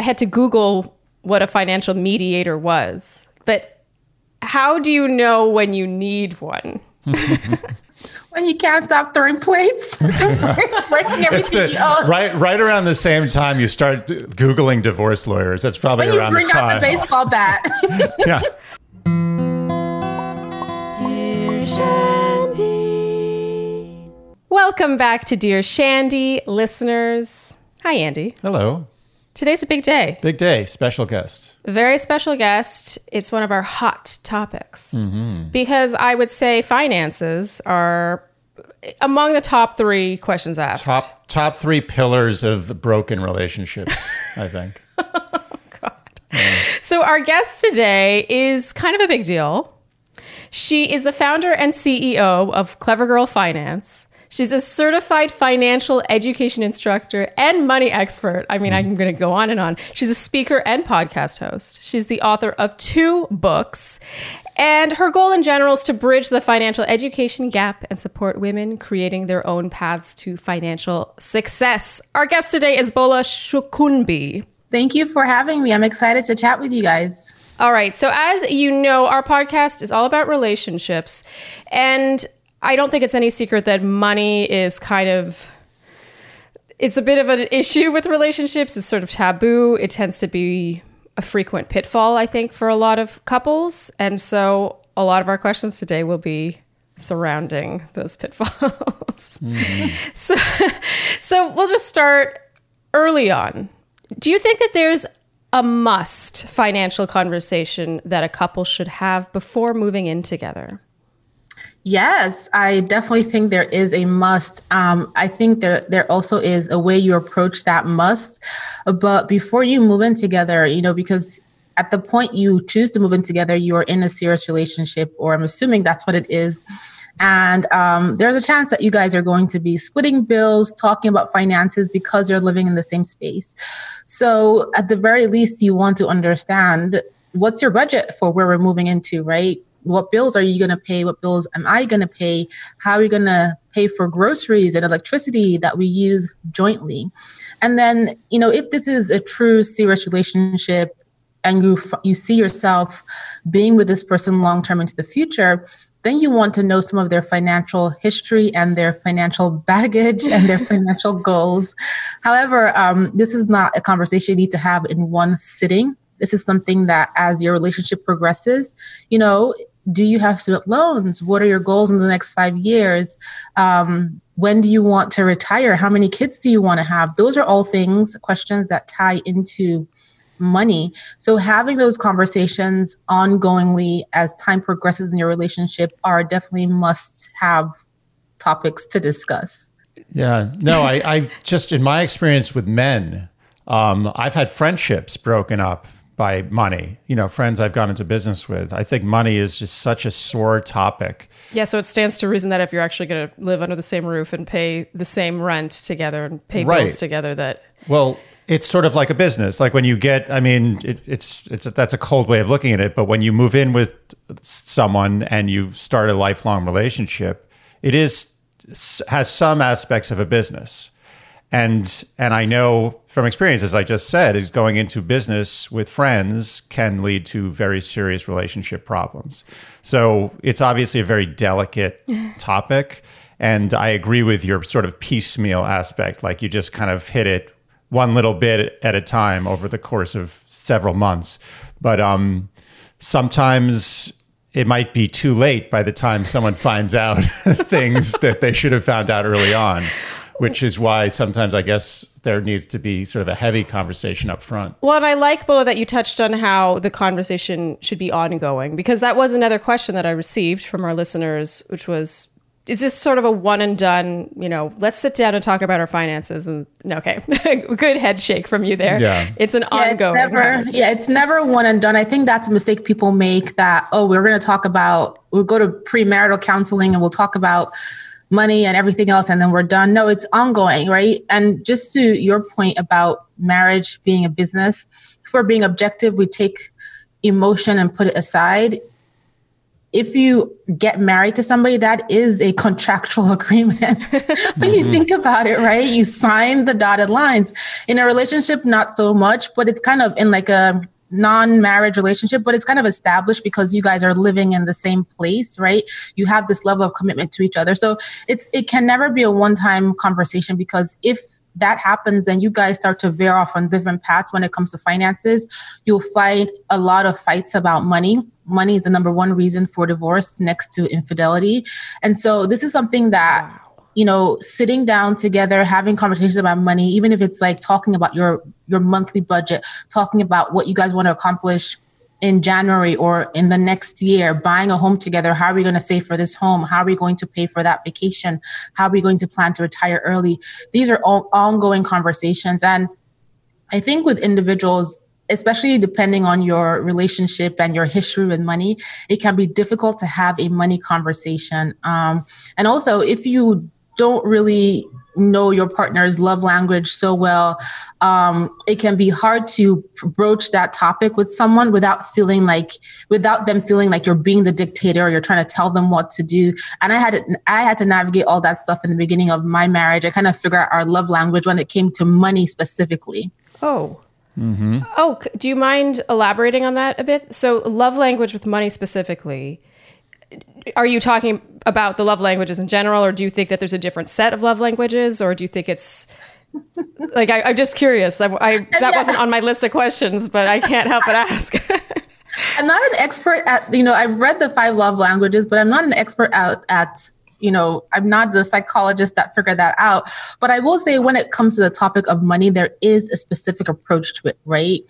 I had to Google what a financial mediator was. But how do you know when you need one? when you can't stop throwing plates, breaking everything the, Right, right around the same time you start googling divorce lawyers. That's probably when around you bring the time. out the baseball bat. yeah. Dear Shandy. Welcome back to Dear Shandy, listeners. Hi, Andy. Hello. Today's a big day. Big day. Special guest. Very special guest. It's one of our hot topics mm-hmm. because I would say finances are among the top three questions asked. Top top three pillars of broken relationships. I think. oh, God. Yeah. So our guest today is kind of a big deal. She is the founder and CEO of Clever Girl Finance. She's a certified financial education instructor and money expert. I mean, I'm going to go on and on. She's a speaker and podcast host. She's the author of two books. And her goal in general is to bridge the financial education gap and support women creating their own paths to financial success. Our guest today is Bola Sokunbi. Thank you for having me. I'm excited to chat with you guys. All right. So, as you know, our podcast is all about relationships. And I don't think it's any secret that money is kind of it's a bit of an issue with relationships. It's sort of taboo. It tends to be a frequent pitfall, I think, for a lot of couples. And so a lot of our questions today will be surrounding those pitfalls. Mm-hmm. So so we'll just start early on. Do you think that there's a must financial conversation that a couple should have before moving in together? Yes, I definitely think there is a must. Um, I think there there also is a way you approach that must. But before you move in together, you know, because at the point you choose to move in together, you are in a serious relationship, or I'm assuming that's what it is. And um, there's a chance that you guys are going to be splitting bills, talking about finances because you're living in the same space. So, at the very least, you want to understand what's your budget for where we're moving into, right? What bills are you going to pay? What bills am I going to pay? How are you going to pay for groceries and electricity that we use jointly? And then, you know, if this is a true serious relationship and you you see yourself being with this person long term into the future, then you want to know some of their financial history and their financial baggage and their financial goals. However, um, this is not a conversation you need to have in one sitting. This is something that as your relationship progresses, you know, do you have student loans? What are your goals in the next five years? Um, when do you want to retire? How many kids do you want to have? Those are all things, questions that tie into money. So having those conversations ongoingly as time progresses in your relationship are definitely must have topics to discuss. Yeah. No, I, I just, in my experience with men, um, I've had friendships broken up by money. You know, friends I've gone into business with. I think money is just such a sore topic. Yeah, so it stands to reason that if you're actually going to live under the same roof and pay the same rent together and pay right. bills together, that well, it's sort of like a business. Like when you get, I mean, it, it's it's a, that's a cold way of looking at it. But when you move in with someone and you start a lifelong relationship, it is has some aspects of a business and and I know from experience, as I just said, is going into business with friends can lead to very serious relationship problems. So it's obviously a very delicate topic, and I agree with your sort of piecemeal aspect. Like you just kind of hit it one little bit at a time over the course of several months, but um, sometimes it might be too late by the time someone finds out things that they should have found out early on which is why sometimes I guess there needs to be sort of a heavy conversation up front. Well, and I like, Bola, that you touched on how the conversation should be ongoing because that was another question that I received from our listeners, which was, is this sort of a one and done, you know, let's sit down and talk about our finances and okay, good head shake from you there. Yeah. It's an yeah, ongoing. It's never, yeah, it's never one and done. I think that's a mistake people make that, oh, we're going to talk about, we'll go to premarital counseling and we'll talk about money and everything else and then we're done. No, it's ongoing, right? And just to your point about marriage being a business, if we're being objective, we take emotion and put it aside. if you get married to somebody, that is a contractual agreement. when mm-hmm. you think about it, right? You sign the dotted lines. In a relationship, not so much, but it's kind of in like a non-marriage relationship but it's kind of established because you guys are living in the same place right? You have this level of commitment to each other. So it's it can never be a one-time conversation because if that happens then you guys start to veer off on different paths when it comes to finances. You'll find a lot of fights about money. Money is the number one reason for divorce next to infidelity. And so this is something that wow you know sitting down together having conversations about money even if it's like talking about your your monthly budget talking about what you guys want to accomplish in January or in the next year, buying a home together. How are we going to save for this home? How are we going to pay for that vacation? How are we going to plan to retire early? These are all ongoing conversations. And I think with individuals, especially depending on your relationship and your history with money, it can be difficult to have a money conversation. Um, and also, if you don't really know your partner's love language so well, um, it can be hard to broach that topic with someone without feeling like, without them feeling like you're being the dictator or you're trying to tell them what to do. And I had to, I had to navigate all that stuff in the beginning of my marriage. I kind of figure out our love language when it came to money specifically. Oh. Mm-hmm. Oh, do you mind elaborating on that a bit? So, love language with money specifically are you talking about the love languages in general, or do you think that there's a different set of love languages, or do you think it's like I, am just curious? I, I that wasn't on my list of questions, but I can't help but ask. I'm not an expert at you know I've read the five love languages, but I'm not an expert out at you know, I'm not the psychologist that figured that out. But I will say, when it comes to the topic of money, there is a specific approach to it, right?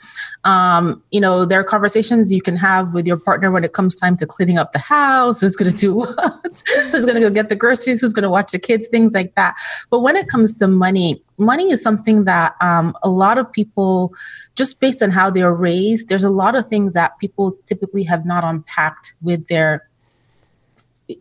Um, you know, there are conversations you can have with your partner when it comes time to cleaning up the house. Who's going to do what? who's going to go get the groceries? Who's going to watch the kids? Things like that. But when it comes to money, money is something that um, a lot of people, just based on how they're raised, there's a lot of things that people typically have not unpacked with their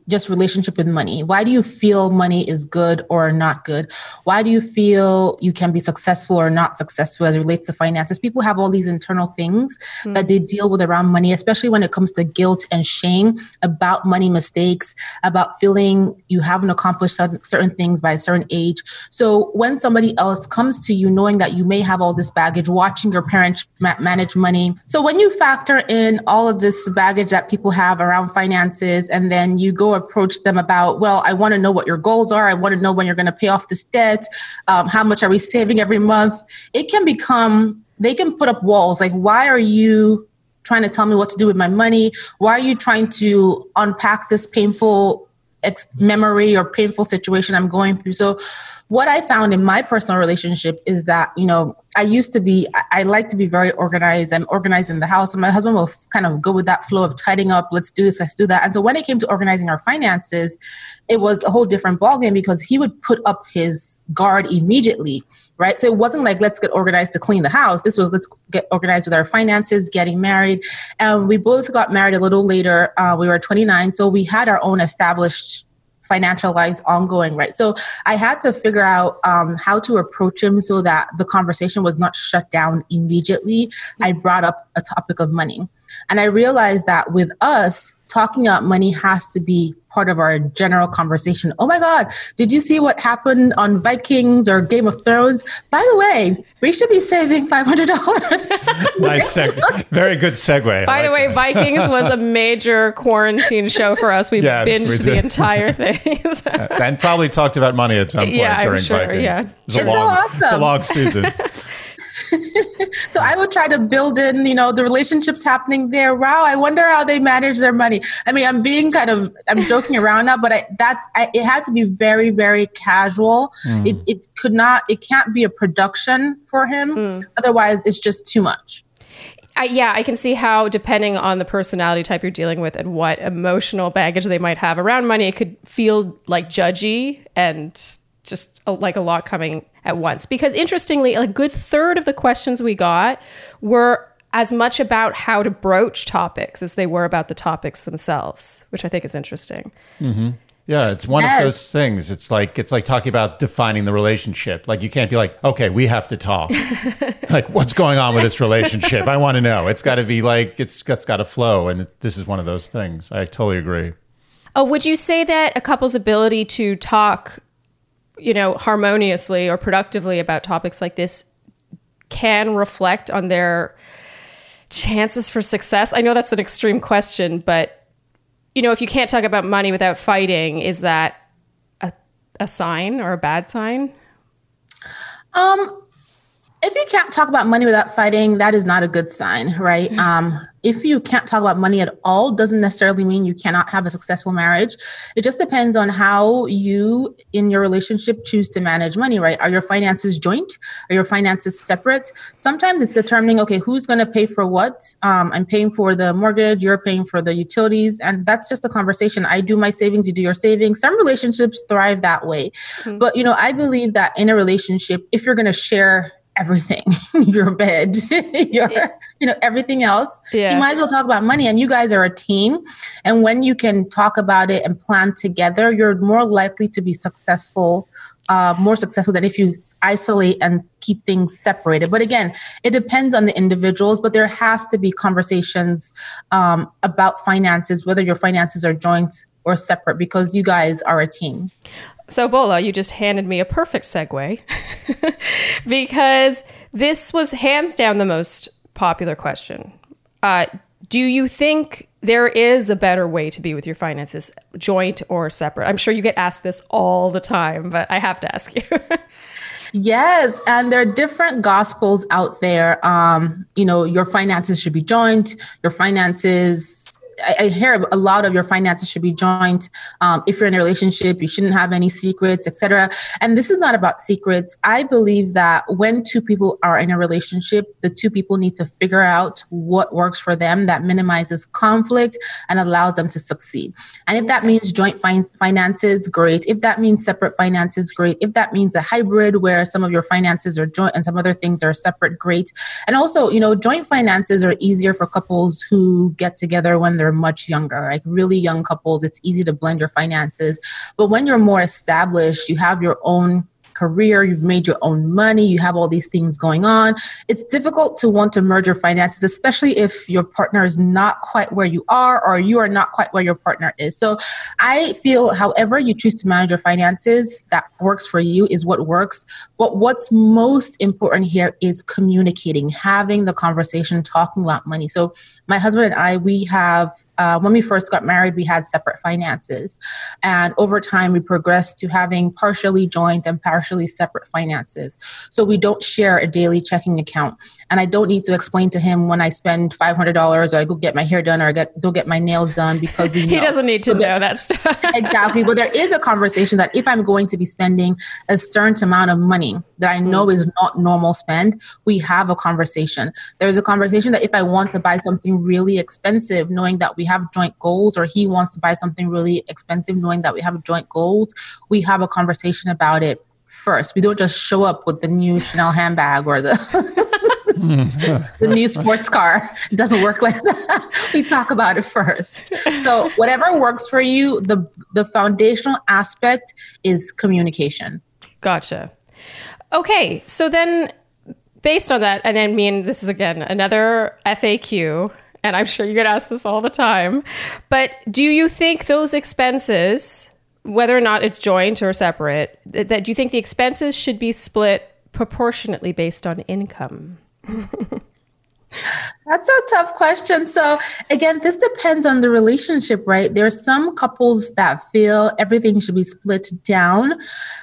just relationship with money? Why do you feel money is good or not good? Why do you feel you can be successful or not successful as it relates to finances? People have all these internal things mm-hmm. that they deal with around money, especially when it comes to guilt and shame about money mistakes, about feeling you haven't accomplished certain things by a certain age. So when somebody else comes to you knowing that you may have all this baggage, watching your parents ma- manage money. So when you factor in all of this baggage that people have around finances and then you go approach them about, well, I want to know what your goals are. I want to know when you're going to pay off this debt. Um, how much are we saving every month? It can become, they can put up walls. Like, why are you trying to tell me what to do with my money? Why are you trying to unpack this painful ex- memory or painful situation I'm going through. So, what I found in my personal relationship is that, you know, I used to be, I, like to be very organized. I'm organized in the house, and my husband will f- kind of go with that flow of tidying up. Let's do this, let's do that. And so, when it came to organizing our finances, it was a whole different ballgame because he would put up his guard immediately right? So it wasn't like let's get organized to clean the house. This was let's get organized with our finances, getting married, and we both got married a little later. Uh, we were 29, so we had our own established financial lives ongoing, right? So I had to figure out um, how to approach him so that the conversation was not shut down immediately. I brought up a topic of money. And I realized that with us, talking about money has to be part of our general conversation. Oh my God, did you see what happened on Vikings or Game of Thrones? By the way, we should be saving $500. nice seg- Very good segue. By the way, that. Vikings was a major quarantine show for us. We yes, binged we the entire thing. yes, and probably talked about money at some point yeah, during sure, Vikings. Yeah. It it's, long, awesome. It's a long season. so I would try to build in, you know, the relationships happening there. Wow, I wonder how they manage their money. I mean, I'm being kind of, I'm joking around now, but I, that's, I, it had to be very, very casual. Mm. It, it could not, it can't be a production for him. Mm. Otherwise, it's just too much. I, yeah, I can see how, depending on the personality type you're dealing with and what emotional baggage they might have around money, it could feel like judgy and just a, like a lot coming at once. Because interestingly, a good third of the questions we got were as much about how to broach topics as they were about the topics themselves, which I think is interesting. Mm-hmm. Yeah, it's one yes. of those things. It's like it's like talking about defining the relationship. Like you can't be like, okay, we have to talk. like what's going on with this relationship? I want to know. It's got to be like it's, it's got to flow, and this is one of those things. I totally agree. Oh, would you say that a couple's ability to talk, you know, harmoniously or productively about topics like this can reflect on their chances for success? I know that's an extreme question, but you know, if you can't talk about money without fighting, is that a, a sign or a bad sign? Um, if you can't talk about money without fighting, that is not a good sign, right? Mm-hmm. Um, if you can't talk about money at all, doesn't necessarily mean you cannot have a successful marriage. It just depends on how you in your relationship choose to manage money, right? Are your finances joint? Are your finances separate? Sometimes it's determining, okay, who's going to pay for what? Um, I'm paying for the mortgage, you're paying for the utilities. And that's just a conversation. I do my savings, you do your savings. Some relationships thrive that way. Mm-hmm. But, you know, I believe that in a relationship, if you're going to share everything your bed your you know everything else. Yeah. you might as well talk about money and you guys are a team and when you can talk about it and plan together you're more likely to be successful uh, more successful than if you isolate and keep things separated. But again it depends on the individuals but there has to be conversations um, about finances whether your finances are joint or separate because you guys are a team so, Bola, you just handed me a perfect segue because this was hands down the most popular question. Uh, do you think there is a better way to be with your finances, joint or separate? I'm sure you get asked this all the time, but I have to ask you. yes, and there are different gospels out there. Um, you know, your finances should be joint, your finances I, I, hear a lot of your finances should be joint. Um, if you're in a relationship, you shouldn't have any secrets, etc. And this is not about secrets. I believe that when two people are in a relationship, the two people need to figure out what works for them that minimizes conflict and allows them to succeed. And if that means joint fin- finances, great. If that means separate finances, great. If that means a hybrid where some of your finances are joint and some other things are separate, great. And also, you know, joint finances are easier for couples who get together when they're are much younger, like really young couples, it's easy to blend your finances. But when you're more established, you have your own career, you've made your own money, you have all these things going on. It's difficult to want to merge your finances, especially if your partner is not quite where you are or you are not quite where your partner is. So I feel however you choose to manage your finances, that works for you is what works. But what's most important here is communicating, having the conversation, talking about money. So my husband and I, we have uh, when we first got married, we had separate finances. And over time, we progressed to having partially joint and partially separate finances. So we don't share a daily checking account. And I don't need to explain to him when I spend $500 or I go get my hair done or I get, go get my nails done because we know. he doesn't need to so know that stuff. exactly. But there is a conversation that if I'm going to be spending a certain amount of money that I know mm. is not normal spend, we have a conversation. There's a conversation that if I want to buy something really expensive, knowing that we have joint goals or he wants to buy something really expensive knowing that we have joint goals we have a conversation about it first. We don't just show up with the new chanel handbag or the the new sports car. It doesn't work like that. We talk about it first. So whatever works for you the the foundational aspect is communication. Gotcha. Okay so then based on that and i mean this is again another faq and I'm sure you get asked this all the time. But do you think those expenses, whether or not it's joint or separate, that, that do you think the expenses should be split proportionately based on income? That's a tough question. So, again, this depends on the relationship, right? There are some couples that feel everything should be split down.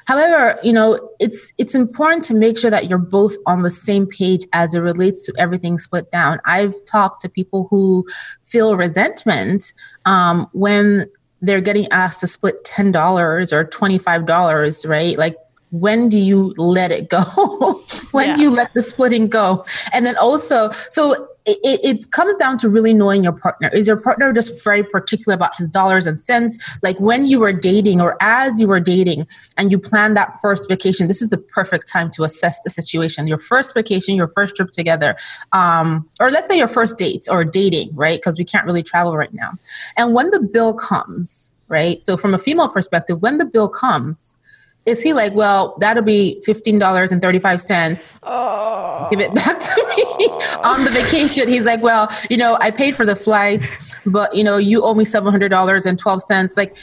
However, you know, it's it's important to make sure that you're both on the same page as it relates to everything split down. I've talked to people who feel resentment um, when they're getting asked to split $10 or $25, right? Like when do you let it go? when yeah. do you let the splitting go? And then also, so it, it, comes down to really knowing your partner. Is your partner just very particular about his dollars and cents? Like when you were dating or as you were dating and you plan that first vacation, this is the perfect time to assess the situation. Your first vacation, your first trip together, um, or let's say your first date or dating, right? Because we can't really travel right now. And when the bill comes, right? So from a female perspective, when the bill comes, is he like, well, that'll be $15.35. Oh. Give it back to me on the vacation. He's like, well, you know, I paid for the flights, but, you know, you owe me $700.12. Like,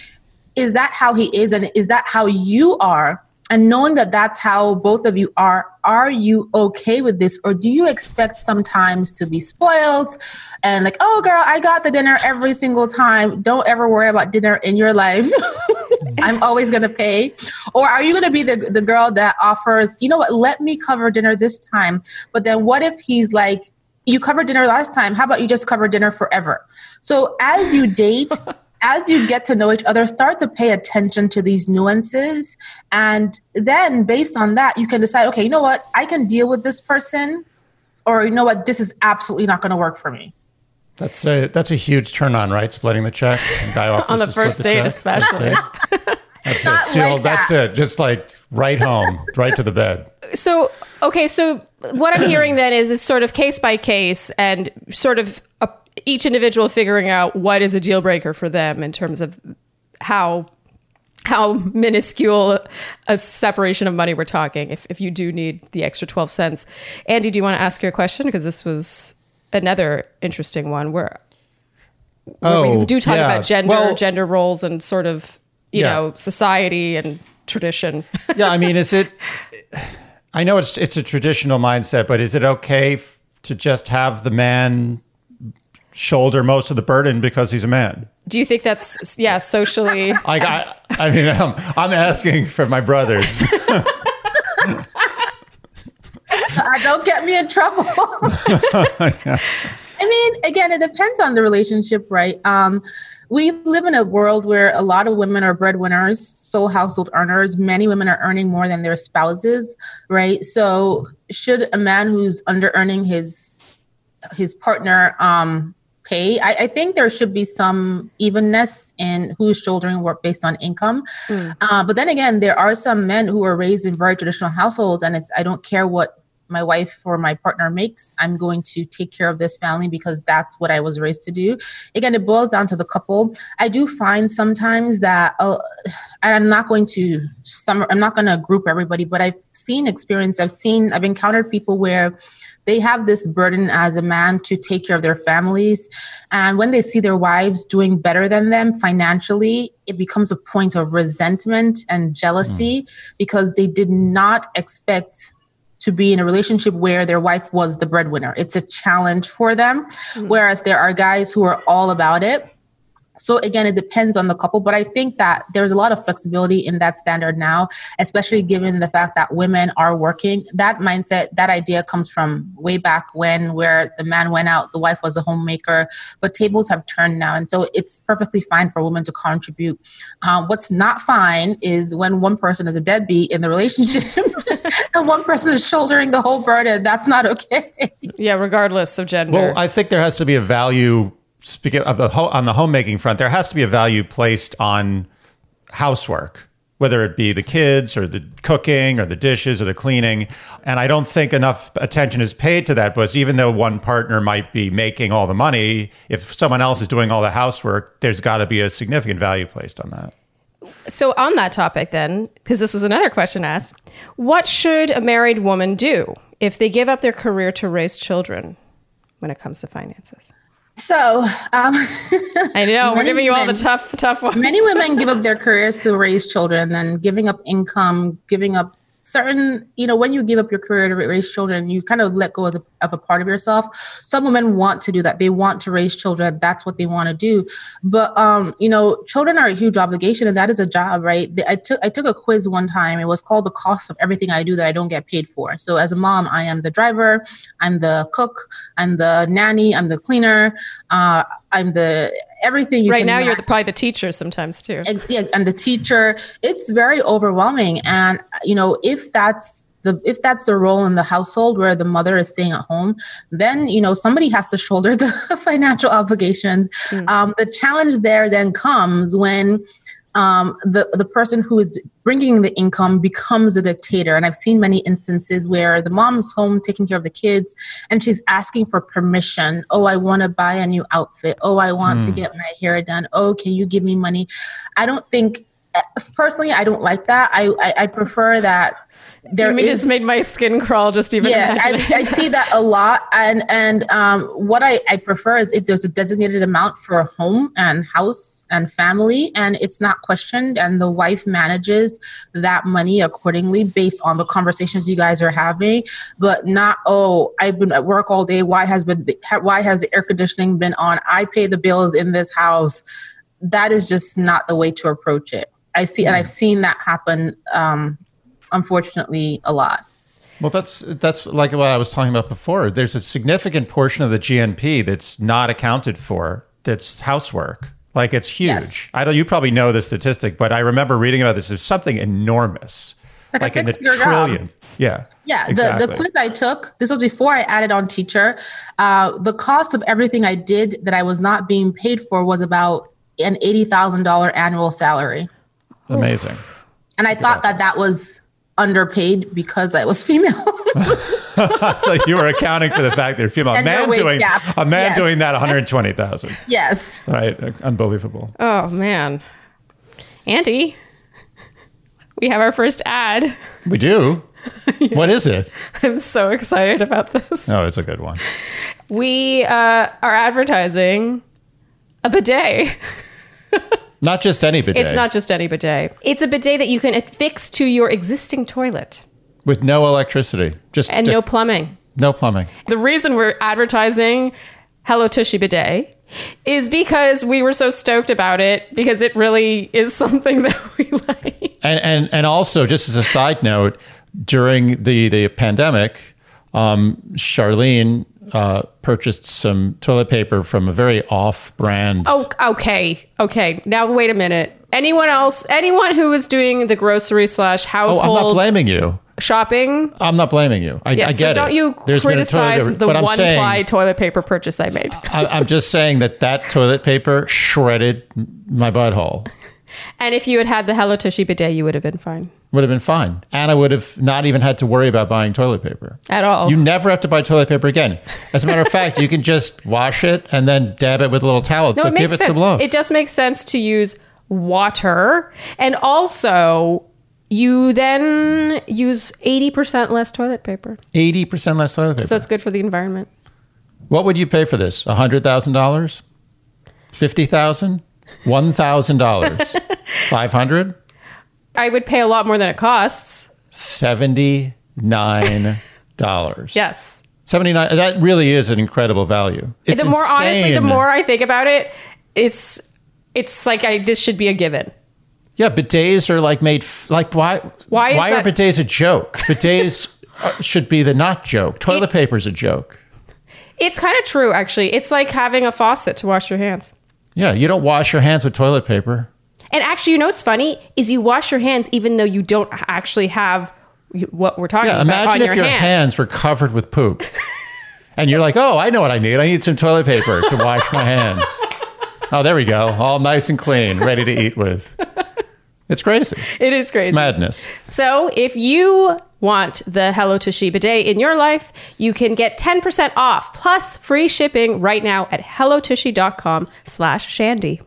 is that how he is? And is that how you are? And knowing that that's how both of you are, are you okay with this? Or do you expect sometimes to be spoiled and like, oh, girl, I got the dinner every single time. Don't ever worry about dinner in your life. I'm always going to pay? Or are you going to be the, the girl that offers, you know what, let me cover dinner this time? But then what if he's like, you covered dinner last time. How about you just cover dinner forever? So as you date, as you get to know each other, start to pay attention to these nuances. And then based on that, you can decide, okay, you know what, I can deal with this person, or you know what, this is absolutely not going to work for me. That's a that's a huge turn on, right? Splitting the check. guy on the first the date, check. especially. That's it. Seal, like that's that. it. Just like right home, right to the bed. So okay, so what I'm hearing then is it's sort of case by case and sort of a, each individual figuring out what is a deal breaker for them in terms of how how minuscule a separation of money we're talking if, if you do need the extra 12 cents andy do you want to ask your question because this was another interesting one where, where oh, we do talk yeah. about gender, well, gender roles, and sort of you yeah. know society and tradition. yeah, I mean, is it? I know it's it's a traditional mindset, but is it okay f- to just have the man shoulder most of the burden because he's a man? Do you think that's yeah socially? I got. I mean, I'm, I'm asking for my brothers. don't get me in trouble. yeah. I mean, again, it depends on the relationship, right? Um, we live in a world where a lot of women are breadwinners, sole household earners. Many women are earning more than their spouses, right? So, should a man who's under earning his his partner um, pay. I, I, think there should be some evenness in who's shouldering work based on income. Mm. Uh, but then again, there are some men who are raised in very traditional households, and it's I don't care what my wife or my partner makes. I'm going to take care of this family because that's what I was raised to do. Again, it boils down to the couple. I do find sometimes that, uh, I'm not going to some, I'm not going to group everybody, but I've seen experience. I've seen, I've encountered people where they have this burden as a man to take care of their families. And when they see their wives doing better than them financially, it becomes a point of resentment and jealousy mm. because they did not expect to be in a relationship where their wife was the breadwinner. It's a challenge for them. Mm-hmm. Whereas there are guys who are all about it. So again, it depends on the couple, but I think that there's a lot of flexibility in that standard now, especially given the fact that women are working. That mindset, that idea comes from way back when, where the man went out, the wife was a homemaker, but tables have turned now. And so it's perfectly fine for women to contribute. Um, what's not fine is when one person is a deadbeat in the relationship and one person is shouldering the whole burden. That's not okay. Yeah, regardless of gender. Well, I think there has to be a value speaking of the on the homemaking front, there has to be a value placed on housework, whether it be the kids or the cooking or the dishes or the cleaning. And I don't think enough attention is paid to that because even though one partner might be making all the money, if someone else is doing all the housework, there's got to be a significant value placed on that. So, on that topic, then, because this was another question asked, what should a married woman do if they give up their career to raise children when it comes to finances? So um, I know we're giving you all the tough, tough ones. many women give up their careers to raise children, then giving up income, giving up certain, you know, when you give up your career to raise children, you kind of let go of a, of a part of yourself. Some women want to do that. They want to raise children. That's what they want to do. But, um, you know, children are a huge obligation and that is a job, right? I took, I took a quiz one time. It was called the cost of everything I do that I don't get paid for. So as a mom, I am the driver, I'm the cook, I'm the nanny, I'm the cleaner, uh, I'm the everything. right now, you're the, probably the teacher sometimes too. Ex- yeah, and the teacher. It's very overwhelming, and you know if that's the if that's the role in the household where the mother is staying at home, then you know somebody has to shoulder the financial obligations. Mm. Um, the challenge there then comes when um, the the person who is bringing the income becomes a dictator. And I've seen many instances where the mom's home taking care of the kids, and she's asking for permission. Oh, I want to buy a new outfit. Oh, I want mm. to get my hair done. Oh, can you give me money? I don't think personally i don't like that i i, I prefer that there you is, just made my skin crawl just even yeah I, I, see that a lot and and um, what I, I prefer is if there's a designated amount for a home and house and family and it's not questioned and the wife manages that money accordingly based on the conversations you guys are having but not oh i've been at work all day why has been why has the air conditioning been on? I pay the bills in this house. That is just not the way to approach it. I see, and I've seen that happen, um, unfortunately, a lot. Well, that's that's like what I was talking about before. There's a significant portion of the GNP that's not accounted for. That's housework. Like it's huge. Yes. I don't. You probably know the statistic, but I remember reading about this. It's something enormous, like, like a six-figure trillion. Job. Yeah. Yeah. Exactly. The, the quiz I took, this was before I added on teacher. Uh, the cost of everything I did that I was not being paid for was about an $80,000 annual salary. Amazing. And I thought that that was underpaid because I was female. so you were accounting for the fact that you're female. A man doing gap. a man yes. doing that 120,000. Yes. Right. Unbelievable. Oh man. Andy, we have our first ad. We do. yeah. What is it? I'm so excited about this. Oh, it's a good one. We uh, are advertising a bidet. Not just any bidet. It's not just any bidet. It's a bidet that you can affix to your existing toilet with no electricity, just and no plumbing. No plumbing. The reason we're advertising Hello Tushy bidet is because we were so stoked about it because it really is something that we like. And and and also just as a side note, during the the pandemic, um, Charlene uh, purchased some toilet paper from a very off-brand. Oh, okay, okay. Now wait a minute. Anyone else? Anyone who was doing the grocery slash household? Oh, I'm not blaming you. Shopping. I'm not blaming you. I, yeah, I so get don't it. you There's criticize the one saying, ply toilet paper purchase I made? I, I'm just saying that that toilet paper shredded my butthole. And if you had had the Hello Tushy bidet, you would have been fine. Would have been fine. And I would have not even had to worry about buying toilet paper. At all. You never have to buy toilet paper again. As a matter of fact, you can just wash it and then dab it with a little towel. No, so it give it sense. some love. It does make sense to use water. And also, you then use 80% less toilet paper. 80% less toilet paper. So it's good for the environment. What would you pay for this? $100,000? 50000 one thousand dollars. Five hundred. I would pay a lot more than it costs. Seventy nine dollars. yes. Seventy nine. That really is an incredible value. It's the more insane. honestly, the more I think about it, it's it's like I, this should be a given. Yeah, bidets are like made f- like why why why that? are bidets a joke? Bidets should be the not joke. Toilet paper is a joke. It's kind of true, actually. It's like having a faucet to wash your hands. Yeah, you don't wash your hands with toilet paper. And actually, you know what's funny is you wash your hands even though you don't actually have what we're talking yeah, about. Imagine if your, your hands. hands were covered with poop, and you're like, "Oh, I know what I need. I need some toilet paper to wash my hands." oh, there we go, all nice and clean, ready to eat with. It's crazy. It is crazy. It's madness. So if you want the Hello Tushy bidet in your life, you can get 10% off plus free shipping right now at hellotushy.com slash shandy.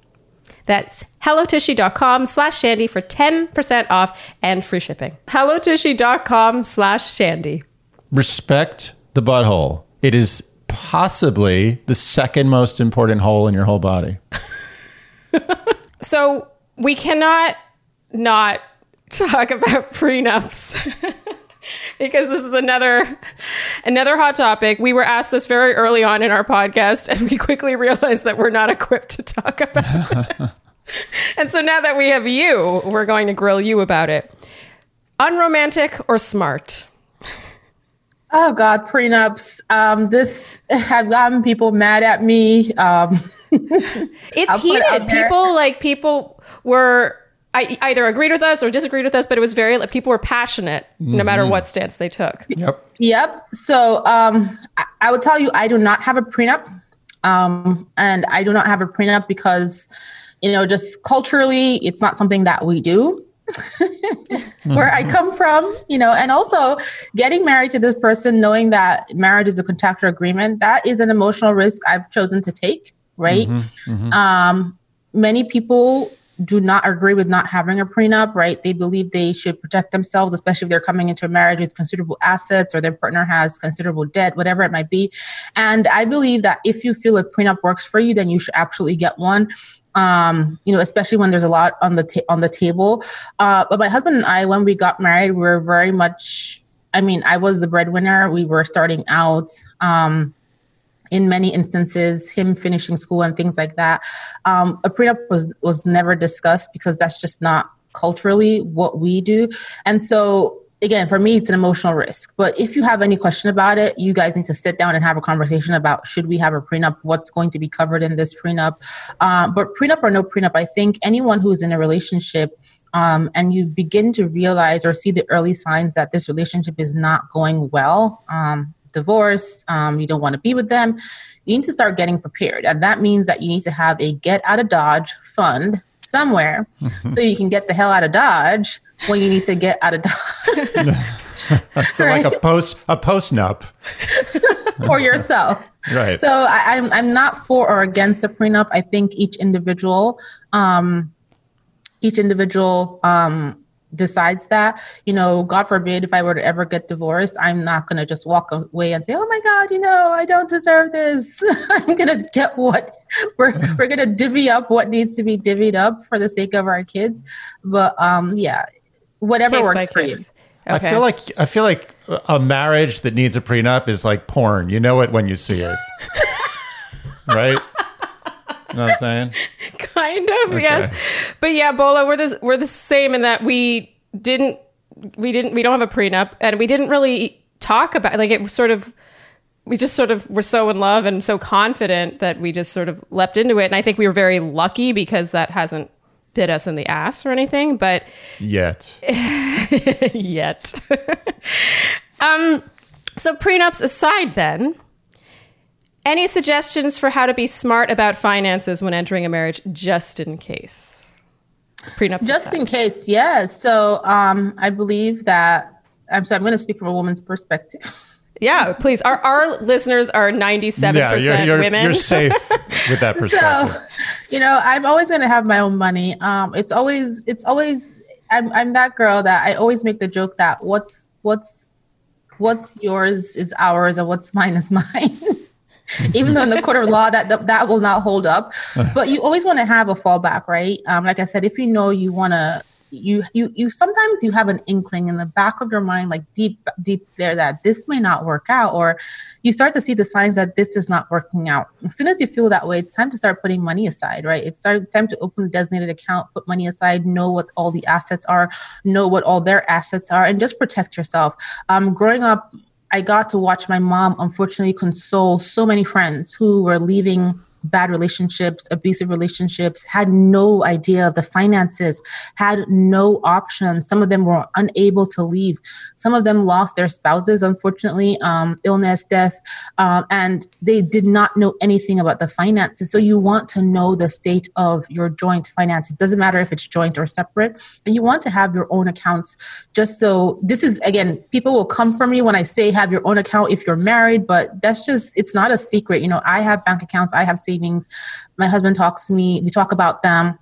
That's hellotushy.com slash shandy for 10% off and free shipping. hellotushy.com slash shandy. Respect the butthole. It is possibly the second most important hole in your whole body. so we cannot not talk about prenups. because this is another another hot topic. We were asked this very early on in our podcast, and we quickly realized that we're not equipped to talk about it. and so now that we have you, we're going to grill you about it. Unromantic or smart? Oh God, prenups. Um, this have gotten people mad at me. Um, it's heated. People like people were I either agreed with us or disagreed with us, but it was very like people were passionate no matter Mm-hmm. what stance they took. Yep. Yep. So um, I, I would tell you, I do not have a prenup. Um, and I do not have a prenup because, you know, just culturally, it's not something that we do. Where I come from, you know, and also getting married to this person, knowing that marriage is a contractual agreement, that is an emotional risk I've chosen to take, right? Um, many people do not agree with not having a prenup, right? They believe they should protect themselves, especially if they're coming into a marriage with considerable assets or their partner has considerable debt, whatever it might be. And I believe that if you feel a prenup works for you, then you should absolutely get one. Um, you know, especially when there's a lot on the ta- on the table. Uh, but my husband and I, when we got married, we were very much. I mean, I was the breadwinner. We were starting out. Um, in many instances, him finishing school and things like that. Um, a prenup was was never discussed because that's just not culturally what we do. And so again, for me, it's an emotional risk. But if you have any question about it, you guys need to sit down and have a conversation about should we have a prenup? What's going to be covered in this prenup? Um, but prenup or no prenup, I think anyone who's in a relationship um, and you begin to realize or see the early signs that this relationship is not going well, um, divorce, um, you don't want to be with them, you need to start getting prepared. And that means that you need to have a get out of Dodge fund somewhere so you can get the hell out of Dodge when you need to get out of Dodge So like a post a post nup. for yourself. Right. So I, I'm I'm not for or against a prenup. I think each individual, um, each individual um, decides that. You know, God forbid if I were to ever get divorced, I'm not going to just walk away and say, "Oh my God, you know, I don't deserve this." I'm going to get what we're we're going to divvy up what needs to be divvied up for the sake of our kids. But um, yeah, whatever Case works for you. case. I feel like I feel like a marriage that needs a prenup is like porn. You know it when you see it. right? You know what I'm saying? kind of yes but yeah bola we're this we're the same in that we didn't we didn't we don't have a prenup and we didn't really talk about like it was sort of we just sort of were so in love and so confident that we just sort of leapt into it and i think we were very lucky because that hasn't bit us in the ass or anything but Yet. yet um so prenups aside then any suggestions for how to be smart about finances when entering a marriage just in case prenups just aside. in case yes so um i believe that i'm sorry i'm going to speak from a woman's perspective Yeah, please. Our our listeners are ninety seven Yeah, you're, percent you're, women. you're safe with that perspective. so you know i'm always going to have my own money um it's always it's always I'm, I'm that girl that i always make the joke that what's what's what's yours is ours and what's mine is mine even though in the court of law that that, will not hold up. But you always want to have a fallback right? Um like i said if you know you want to you you you sometimes you have an inkling in the back of your mind like deep deep there that this may not work out or you start to see the signs that this is not working out. As soon as you feel that way it's time to start putting money aside right? It's start, time to open a designated account put money aside know what all the assets are know what all their assets are and just protect yourself. Um growing up I got to watch my mom unfortunately console so many friends who were leaving bad relationships, abusive relationships, had no idea of the finances, had no options. Some of them were unable to leave. Some of them lost their spouses, unfortunately, um, illness, death, um, and they did not know anything about the finances. So you want to know the state of your joint finances. It Doesn't matter if it's joint or separate. And you want to have your own accounts just so this is, again, people will come for me when I say have your own account if you're married, but that's just, it's not a secret. You know, I have bank accounts, I have savings. My husband talks to me, we talk about them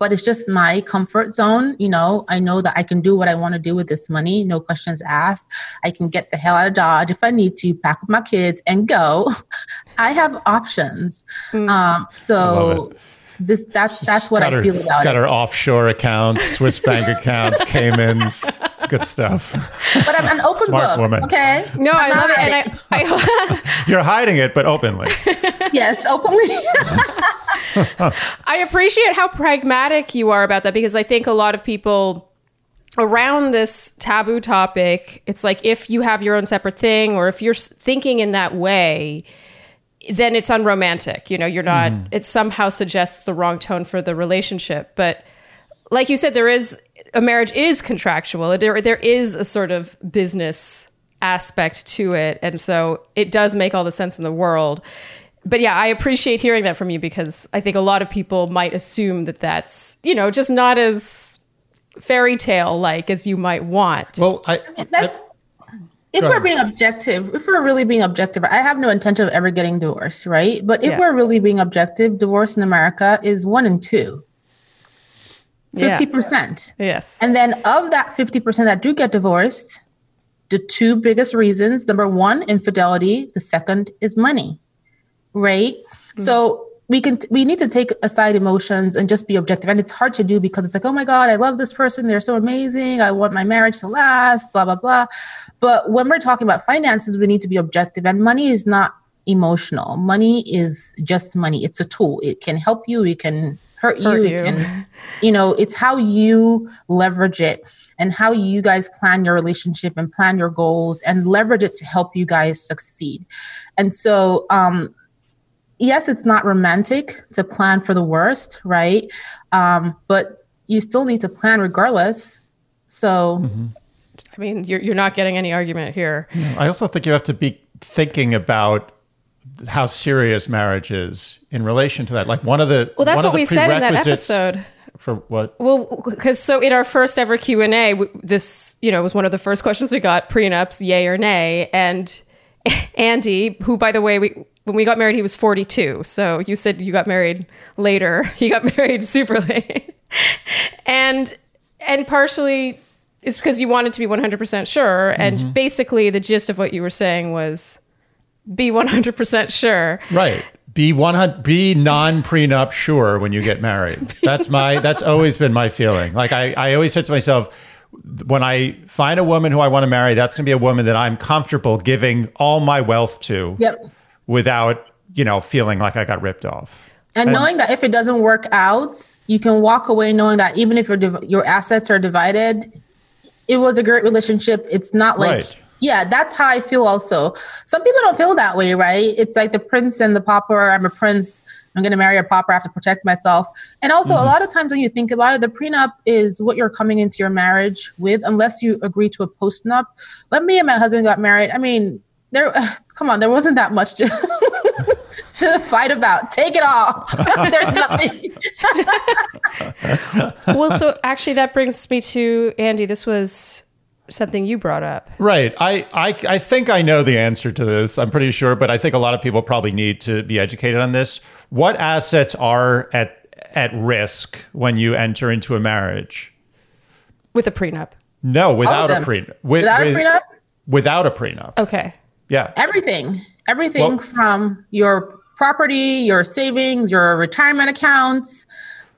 but it's just my comfort zone. You know, I know that I can do what I want to do with this money, no questions asked. I can get the hell out of Dodge if I need to, pack up my kids and go. I have options. Um, love so this that's that's what Got I her- feel she's about got it. her offshore accounts, Swiss bank accounts, Caymans. It's good stuff. But I'm an open Smart book. woman. Okay. no, I I'm love not it, and I, I You're hiding it, but openly. yes, openly. I appreciate how pragmatic you are about that because I think a lot of people around this taboo topic, it's like if you have your own separate thing or if you're thinking in that way, then it's unromantic. You know, you're not, mm-hmm. it somehow suggests the wrong tone for the relationship. But like you said, there is a marriage is contractual. There, there is a sort of business aspect to it, and so it does make all the sense in the world. But yeah, I appreciate hearing that from you because I think a lot of people might assume that that's you know just not as fairy tale like as you might want. Well, I, That's if we're being objective, if we're really being objective, I have no intention of ever getting divorced, right? But if Yeah. we're really being objective, divorce in America is one in two. 50%. yes, And then of that 50% that do get divorced, the two biggest reasons number one, infidelity, the second is money, right? So mm-hmm. We can we need to take aside emotions and just be objective. And it's hard to do because it's like oh my god i love this person. They're so amazing. I want my marriage to last blah blah blah. But when we're talking about finances we need to be objective. And money is not emotional. Money is just money. It's a tool. It can help you. It can hurt you, Hurt it you. can you know it's how you leverage it and how you guys plan your relationship and plan your goals and leverage it to help you guys succeed. And so um yes it's not romantic to plan for the worst right um but you still need to plan regardless so I mean you're you're not getting any argument here. I also think you have to be thinking about how serious marriage is in relation to that. Like one of the Well, that's one what of the we said in that episode. for what Well, because so in our first ever Q and A, this you know was one of the first questions we got: prenups, yay or nay? And Andy, who by the way, we when we got married, he was forty two. So you said you got married later. He got married super late, and and partially is because you wanted to be one hundred percent sure. And mm-hmm. basically, the gist of what you were saying was be one hundred percent sure. Right. Be one hundred. Be non prenup sure when you get married. That's my. That's always been my feeling. Like I, I always said to myself, when I find a woman who I want to marry, that's going to be a woman that I'm comfortable giving all my wealth to, yep without you know feeling like I got ripped off. and knowing that if it doesn't work out you can walk away knowing that even if your div- your assets are divided it was a great relationship. It's not like Right. yeah that's how i feel also. Some people don't feel that way right? It's like the prince and the pauper. I'm a prince. I'm going to marry a pauper. I have to protect myself. And also a mm-hmm. lot of times when you think about it the prenup is what you're coming into your marriage with unless you agree to a postnup. When me and my husband got married. I mean there come on there wasn't that much to to fight about take it all there's nothing well, so actually, that brings me to Andy. This was something you brought up. Right. I, I I think I know the answer to this. I'm pretty sure, but I think a lot of people probably need to be educated on this. What assets are at at risk when you enter into a marriage? with a prenup. No, without a prenup. With- without a prenup Without a prenup. Okay. Yeah. everything everything Well- from your property your savings your retirement accounts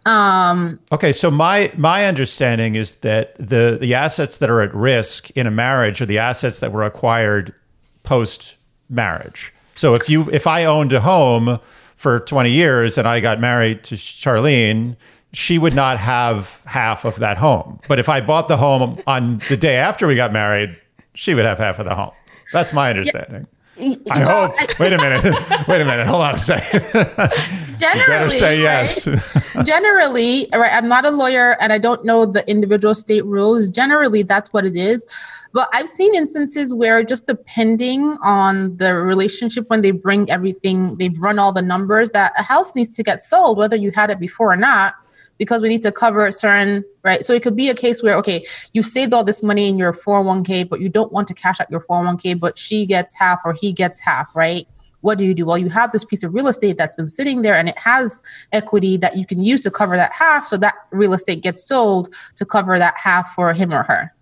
um Okay, so my my understanding is that the the assets that are at risk in a marriage are the assets that were acquired post marriage. So if you if I owned a home for 20 years and I got married to Charlene, she would not have half of that home. But if I bought the home on the day after we got married, she would have half of the home. That's my understanding. I well, hope. Wait a minute. Wait a minute. Hold on a second. generally Better say yes. right? generally right i'm not a lawyer and i don't know the individual state rules generally that's what it is but i've seen instances where just depending on the relationship when they bring everything they've run all the numbers that a house needs to get sold whether you had it before or not because we need to cover certain right? So it could be a case where okay you saved all this money in your 401k but you don't want to cash out your 401k but she gets half or he gets half right? What do you do? Well you have this piece of real estate that's been sitting there and it has equity that you can use to cover that half. So that real estate gets sold to cover that half for him or her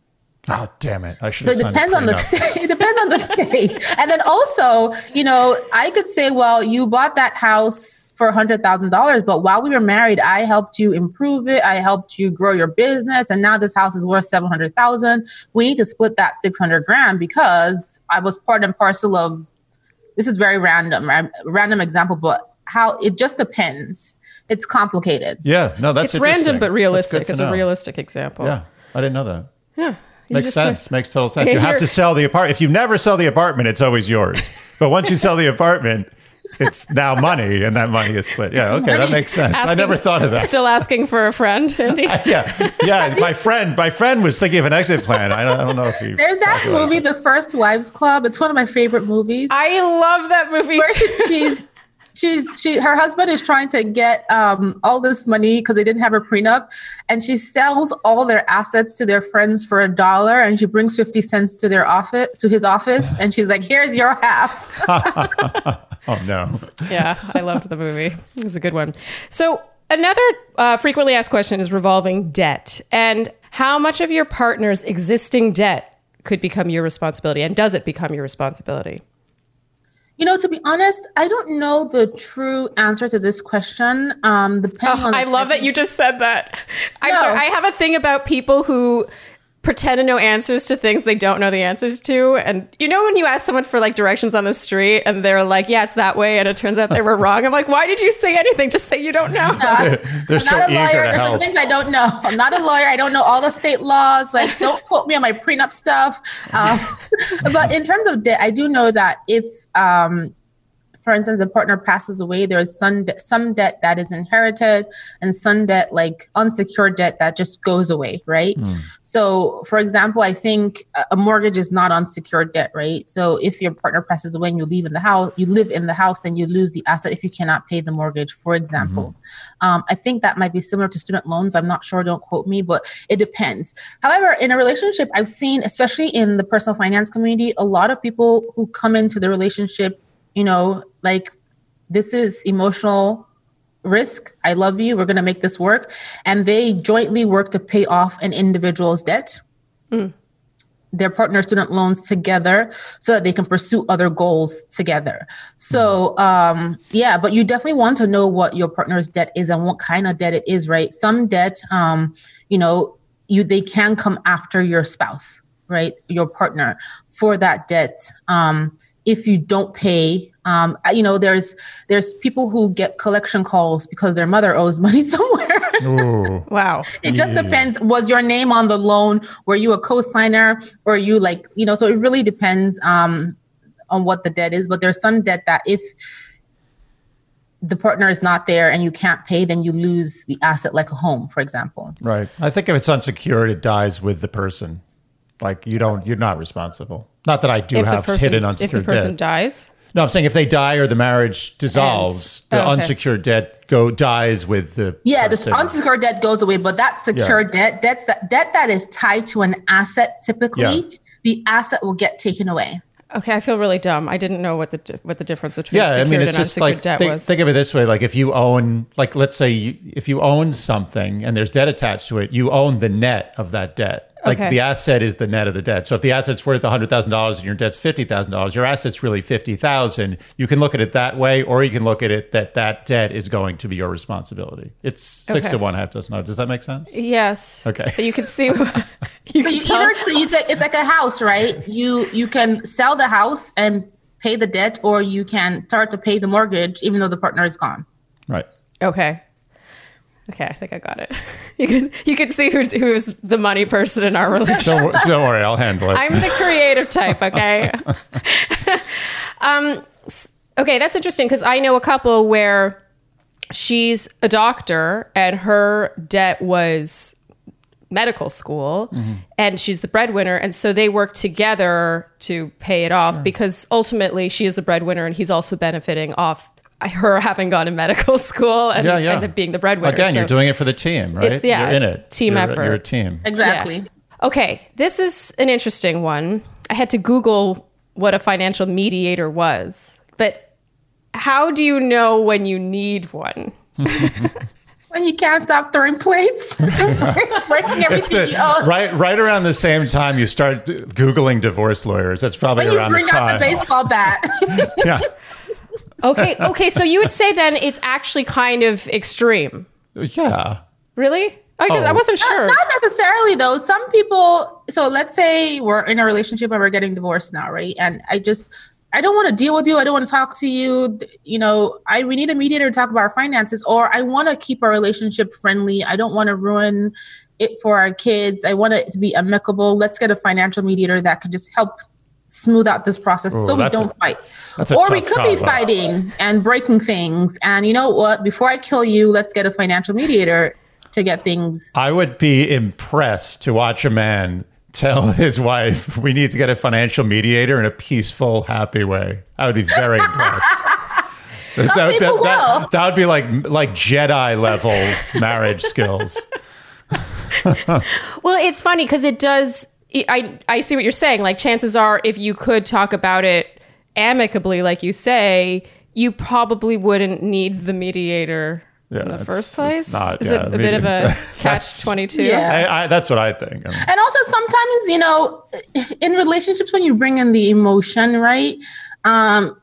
Oh damn it! I should. so have it depends on the state. It depends on the state. And then also, you know, I could say, well, you bought that house for a hundred thousand dollars, but while we were married, I helped you improve it. I helped you grow your business, and now this house is worth seven hundred thousand. We need to split that six hundred grand because I was part and parcel of. This is very random, right? Random example, but how it just depends. It's complicated. Yeah, no, that's It's random but realistic. good to It's a realistic example. Yeah, I didn't know that. Yeah. You Makes just, sense. Makes total sense. You have to sell the apartment. If you never sell the apartment, it's always yours. But once you sell the apartment, it's now money, and that money is split. Yeah, okay, that makes sense. I never thought of that. Still asking for a friend, Andy. yeah, yeah. My friend, my friend was thinking of an exit plan. I don't, I don't know if he. There's that movie, The First Wives Club. It's one of my favorite movies. I love that movie. where she, she's she's she her husband is trying to get um all this money because they didn't have a prenup and she sells all their assets to their friends for a dollar and she brings 50 cents to their office to his office and she's like here's your half Oh no. yeah, I loved the movie. It was a good one. So, another uh, frequently asked question is revolving debt and how much of your partner's existing debt could become your responsibility, and does it become your responsibility? You know to be honest i don't know the true answer to this question um depending Oh, on I love that you just said that. I'm No. sorry. I have a thing about people who pretend to know answers to things they don't know the answers to. And you know when you ask someone for like directions on the street and they're like, "Yeah, it's that way," and it turns out they were wrong. I'm like, "Why did you say anything? Just say you don't know." They're I'm so not a eager lawyer. to There's some things I don't know. I'm not a lawyer. I don't know all the state laws. Like, don't quote me on my prenup stuff. Um, but in terms of debt, I do know that if, um, for instance, a partner passes away, there is some de- some debt that is inherited, and some debt, like unsecured debt, that just goes away, right? So, for example, I think a- mortgage is not unsecured debt, right? So, if your partner passes away and you live in the house, you live in the house, then you lose the asset if you cannot pay the mortgage, for example. Um, I think that might be similar to student loans. I'm not sure. Don't quote me, but it depends. However, in a relationship, I've seen, especially in the personal finance community, a lot of people who come into the relationship, you know, like this is emotional risk. I love you. We're going to make this work. And they jointly work to pay off an individual's debt. Their partner student loans together so that they can pursue other goals together. So, um, yeah, but you definitely want to know what your partner's debt is and what kind of debt it is, right? Some debt, um, you know, you they can come after your spouse, right? Your partner for that debt. Um, if you don't pay, um, you know, there's there's people who get collection calls because their mother owes money somewhere. Ooh. Wow. It just depends. Was your name on the loan? Were you a co-signer or you like, you know, so it really depends um, on what the debt is. But there's some debt that if the partner is not there and you can't pay, then you lose the asset like a home, for example. Right. I think if it's unsecured, it dies with the person. Like you don't, you're not responsible. Not that I do If the have person, hidden if the person debt. dies, No, I'm saying if they die or the marriage dissolves, the Oh, okay. unsecured debt go dies with the Yeah, the person. unsecured debt goes away, but that secured debt, that's that debt that is tied to an asset. Typically, Yeah. the asset will get taken away. okay, I feel really dumb. I didn't know what the what the difference between yeah, I mean, it's and just unsecured like debt think, was. think of it this way: like if you own, like let's say you, if you own something and there's debt attached to it, you own the net of that debt. Like Okay. the asset is the net of the debt. So if the asset's worth hundred thousand dollars and your debt's fifty thousand dollars, your asset's really fifty thousand. You can look at it that way, or you can look at it that that debt is going to be your responsibility. It's six Okay. to one, half dozen. Does that make sense? yes. Okay. But you can see. you So can you tell- either so it's like it's like a house, right? You you can sell the house and pay the debt, or you can start to pay the mortgage even though the partner is gone. Right. Okay. Okay, I think I got it. You can you can see who who is the money person in our relationship. Don't, don't worry, I'll handle it. I'm the creative type, okay? um okay, that's interesting cuz I know a couple where she's a doctor and her debt was medical school and she's the breadwinner and so they work together to pay it off because ultimately she is the breadwinner and he's also benefiting off her having gone to medical school and, yeah, yeah. and being the breadwinner. Again, So- you're doing it for the team, right? It's- yeah, you're in it. team You're- effort. You're a team. Exactly. Okay, this is an interesting one. I had to Google what a financial mediator was, but how do you know when you need one? When you can't stop throwing plates, breaking everything the, you own. right, right around the same time you start googling divorce lawyers. That's probably When you around bring the out time. the baseball bat. yeah, Okay, okay, so you would say then it's actually kind of extreme. yeah. Really? I, just, I Oh. wasn't sure. Not necessarily though. Some people. So let's say we're in a relationship and we're getting divorced now, right? And I just. I don't want to deal with you. I don't want to talk to you. You know, I we need a mediator to talk about our finances, or I want to keep our relationship friendly. I don't want to ruin it for our kids. I want it to be amicable. Let's get a financial mediator that could just help smooth out this process Ooh, so we don't fight. Or we tough could be combo. fighting and breaking things. And you know what? Before I kill you, let's get a financial mediator to get things. I would be impressed to watch a man tell his wife, "We need to get a financial mediator in a peaceful, happy way." I would be very impressed. That, that, people that, that would be like like Jedi level marriage skills. Well, it's funny because it does. I I see what you're saying. Like, chances are, if you could talk about it amicably, like you say, you probably wouldn't need the mediator Yeah, in the first place. it's not- Is yeah, it a bit of a catch twenty two? Yeah. I, I, that's what I think. I mean, And also sometimes, you know, in relationships when you bring in the emotion, right? Um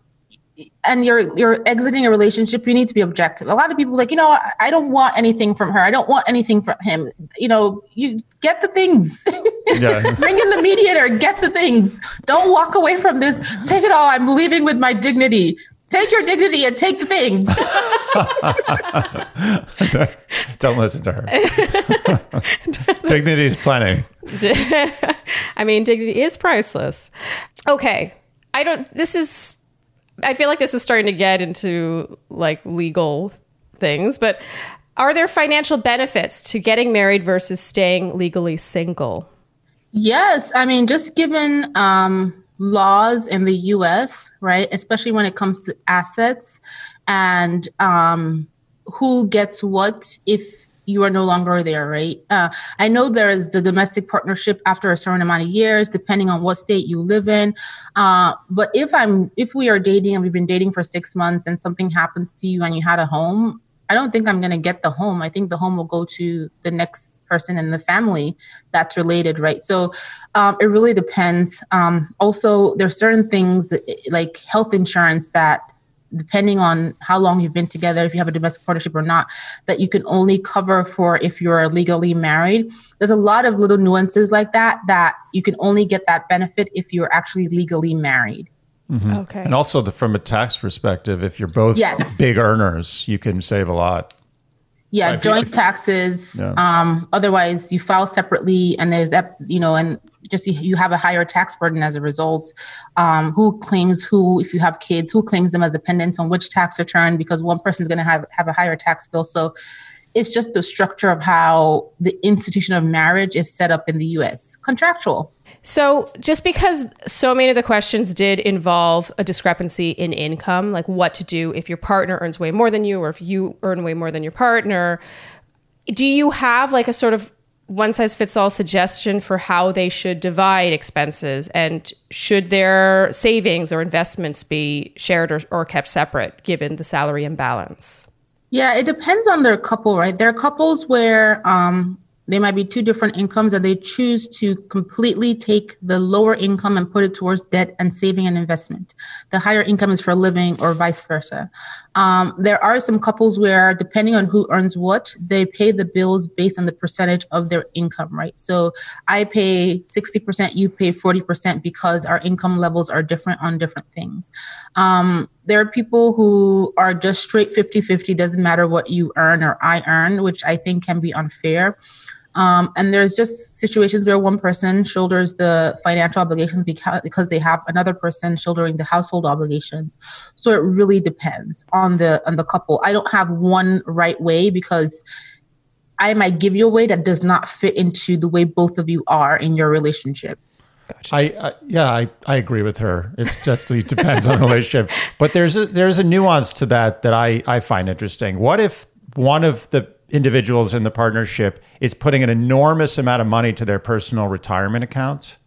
and you're you're exiting a relationship, you need to be objective. A lot of people like, you know, I, I don't want anything from her. I don't want anything from him. You know, you get the things. Yeah. bring in the mediator, get the things. Don't walk away from this. Take it all. I'm leaving with my dignity. Take your dignity and take the things. don't listen to her. Dignity is plenty. I mean, dignity is priceless. Okay. I don't, this is, I feel like this is starting to get into like legal things, but are there financial benefits to getting married versus staying legally single? Yes, I mean, just given um, laws in the U.S., right, especially when it comes to assets and um, who gets what if you are no longer there, right? Uh, I know there is the domestic partnership after a certain amount of years, depending on what state you live in. Uh, but if I'm, if we are dating and we've been dating for six months and something happens to you and you had a home, I don't think I'm going to get the home. I think the home will go to the next person in the family that's related, right? So um, it really depends. Um, also, there's certain things like health insurance that depending on how long you've been together, if you have a domestic partnership or not, that you can only cover for if you're legally married. There's a lot of little nuances like that that you can only get that benefit if you're actually legally married. Okay. And also, the, from a tax perspective, if you're both Yes. big earners, you can save a lot. Yeah, Right, joint if- taxes. Yeah. Um, otherwise, you file separately, and there's that, you know, and just you, have a higher tax burden as a result. Um, who claims who? If you have kids, who claims them as dependents on which tax return? Because one person is going to have have a higher tax bill. So it's just the structure of how the institution of marriage is set up in the U.S. Contractual. So, just because so many of the questions did involve a discrepancy in income, like what to do if your partner earns way more than you or if you earn way more than your partner, do you have like a sort of one size fits all suggestion for how they should divide expenses? And should their savings or investments be shared or, or kept separate given the salary imbalance? Yeah, it depends on their couple, right? There are couples where um, they might be two different incomes and they choose to completely take the lower income and put it towards debt and saving and investment. The higher income is for living or vice versa. Um, there are some couples where, depending on who earns what, they pay the bills based on the percentage of their income, right? So I pay 60%, you pay 40% because our income levels are different on different things. Um, there are people who are just straight 50 50, doesn't matter what you earn or I earn, which I think can be unfair. Um, and there's just situations where one person shoulders the financial obligations because, because they have another person shouldering the household obligations. So it really depends on the on the couple. I don't have one right way because I might give you a way that does not fit into the way both of you are in your relationship. I, I yeah, I, I agree with her. It definitely depends on the relationship, but there's a there's a nuance to that that I I find interesting. What if one of the individuals in the partnership is putting an enormous amount of money to their personal retirement accounts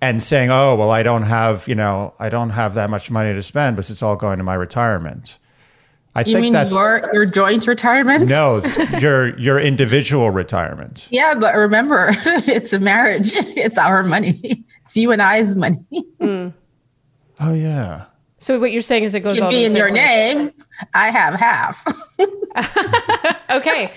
and saying, "Oh, well, I don't have you know I don't have that much money to spend, but it's all going to my retirement." I You think mean that's your your joint retirement? no it's your your individual retirement. Yeah, but remember, it's a marriage. It's our money. It's you and I's money. Hmm. Oh yeah. So, what you're saying is it goes It all be in your place. name. I have half. Okay.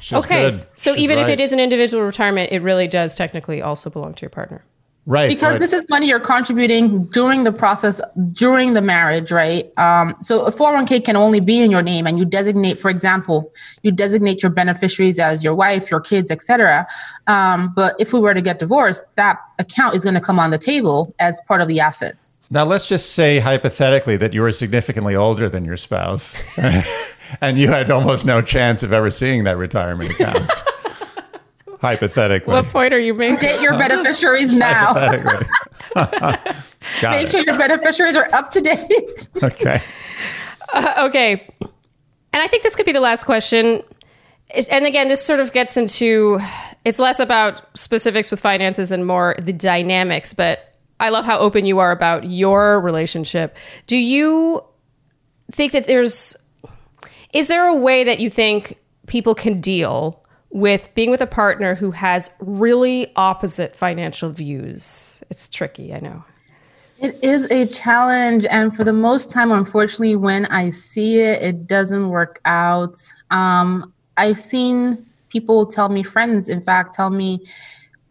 She's okay. good. So She's even if it is an individual retirement, it really does technically also belong to your partner. Right. because right. this is money you're contributing during the process during the marriage right um, so a 401k can only be in your name and you designate for example you designate your beneficiaries as your wife your kids etc um, but if we were to get divorced that account is going to come on the table as part of the assets Now, let's just say hypothetically that you were significantly older than your spouse and you had almost no chance of ever seeing that retirement account. hypothetically. What point are you making? date your beneficiaries now Hypothetically. Got make it. sure your beneficiaries are up to date Okay. Uh, okay. And I think this could be the last question. It- And again, this sort of gets into it's less about specifics with finances and more the dynamics, but I love how open you are about your relationship. Do you think that there's is there a way that you think people can deal with being with a partner who has really opposite financial views? It's tricky, I know. It is a challenge. And for the most time, unfortunately, when I see it, it doesn't work out. Um, I've seen people tell me, friends, in fact, tell me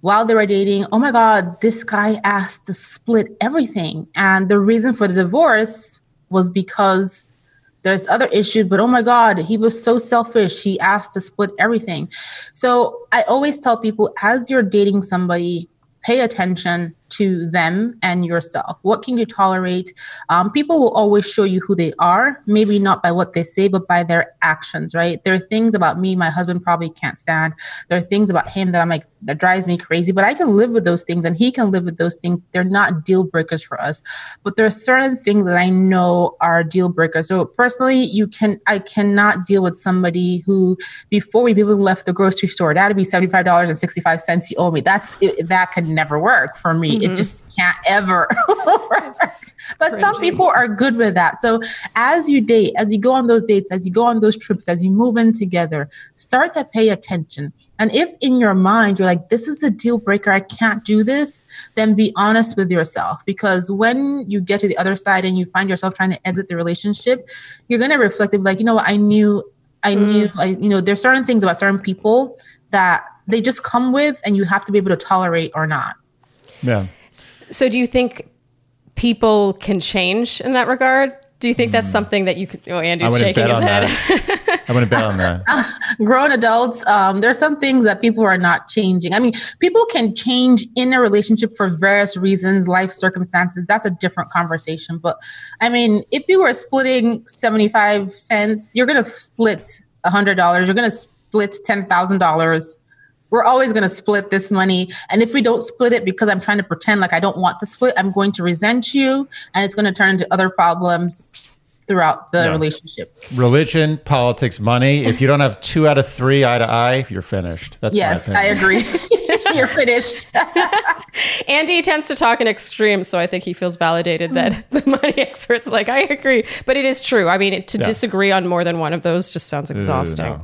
while they were dating, oh my God, this guy asked to split everything. And the reason for the divorce was because there's other issues, but oh my God, he was so selfish. He asked to split everything. So I always tell people as you're dating somebody, pay attention to them and yourself. What can you tolerate? Um, people will always show you who they are, maybe not by what they say, but by their actions, right? There are things about me my husband probably can't stand. There are things about him that I'm like, that drives me crazy, but I can live with those things and he can live with those things. They're not deal breakers for us. But there are certain things that I know are deal breakers. So personally, you can, I cannot deal with somebody who, before we've even left the grocery store, that'd be $75.65 you owe me. That's, it, that could never work for me. It just can't ever work. But some people are good with that. So as you date, as you go on those dates, as you go on those trips, as you move in together, start to pay attention. And if in your mind you're like, this is a deal breaker, I can't do this, then be honest with yourself. Because when you get to the other side and you find yourself trying to exit the relationship, you're going to reflect and be like, you know what, I knew, I knew, I, you know, there's certain things about certain people that they just come with and you have to be able to tolerate or not. Yeah. So do you think people can change in that regard? Do you think that's something that you could? Oh, Hmm. I Andy's shaking bet his on head. that. I wouldn't bet on that. grown adults um, there's some things that people are not changing i mean people can change in a relationship for various reasons life circumstances that's a different conversation but i mean if you were splitting 75 cents you're going to split $100 you're going to split $10000 we're always going to split this money and if we don't split it because i'm trying to pretend like i don't want the split i'm going to resent you and it's going to turn into other problems throughout the Yeah. relationship Religion, politics, money. If you don't have two out of three eye to eye, you're finished. That's yes i agree you're finished Andy tends to talk in extremes, so I think he feels validated that hmm. the money experts like I agree. But it is true. I mean, to Yeah. disagree on more than one of those just sounds exhausting. no.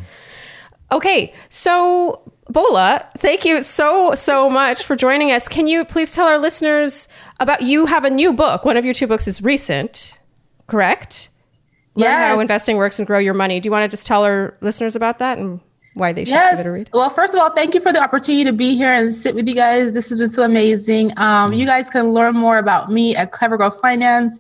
Okay, so Bola, thank you so so much for joining us. Can you please tell our listeners about you have a new book. One of your two books is recent, correct? Learn Yes. how investing works and grow your money. Do you want to just tell our listeners about that and why they should give it a Yes. read? Well, first of all, thank you for the opportunity to be here and sit with you guys. This has been so amazing. Um, you guys can learn more about me at Clever Girl Finance.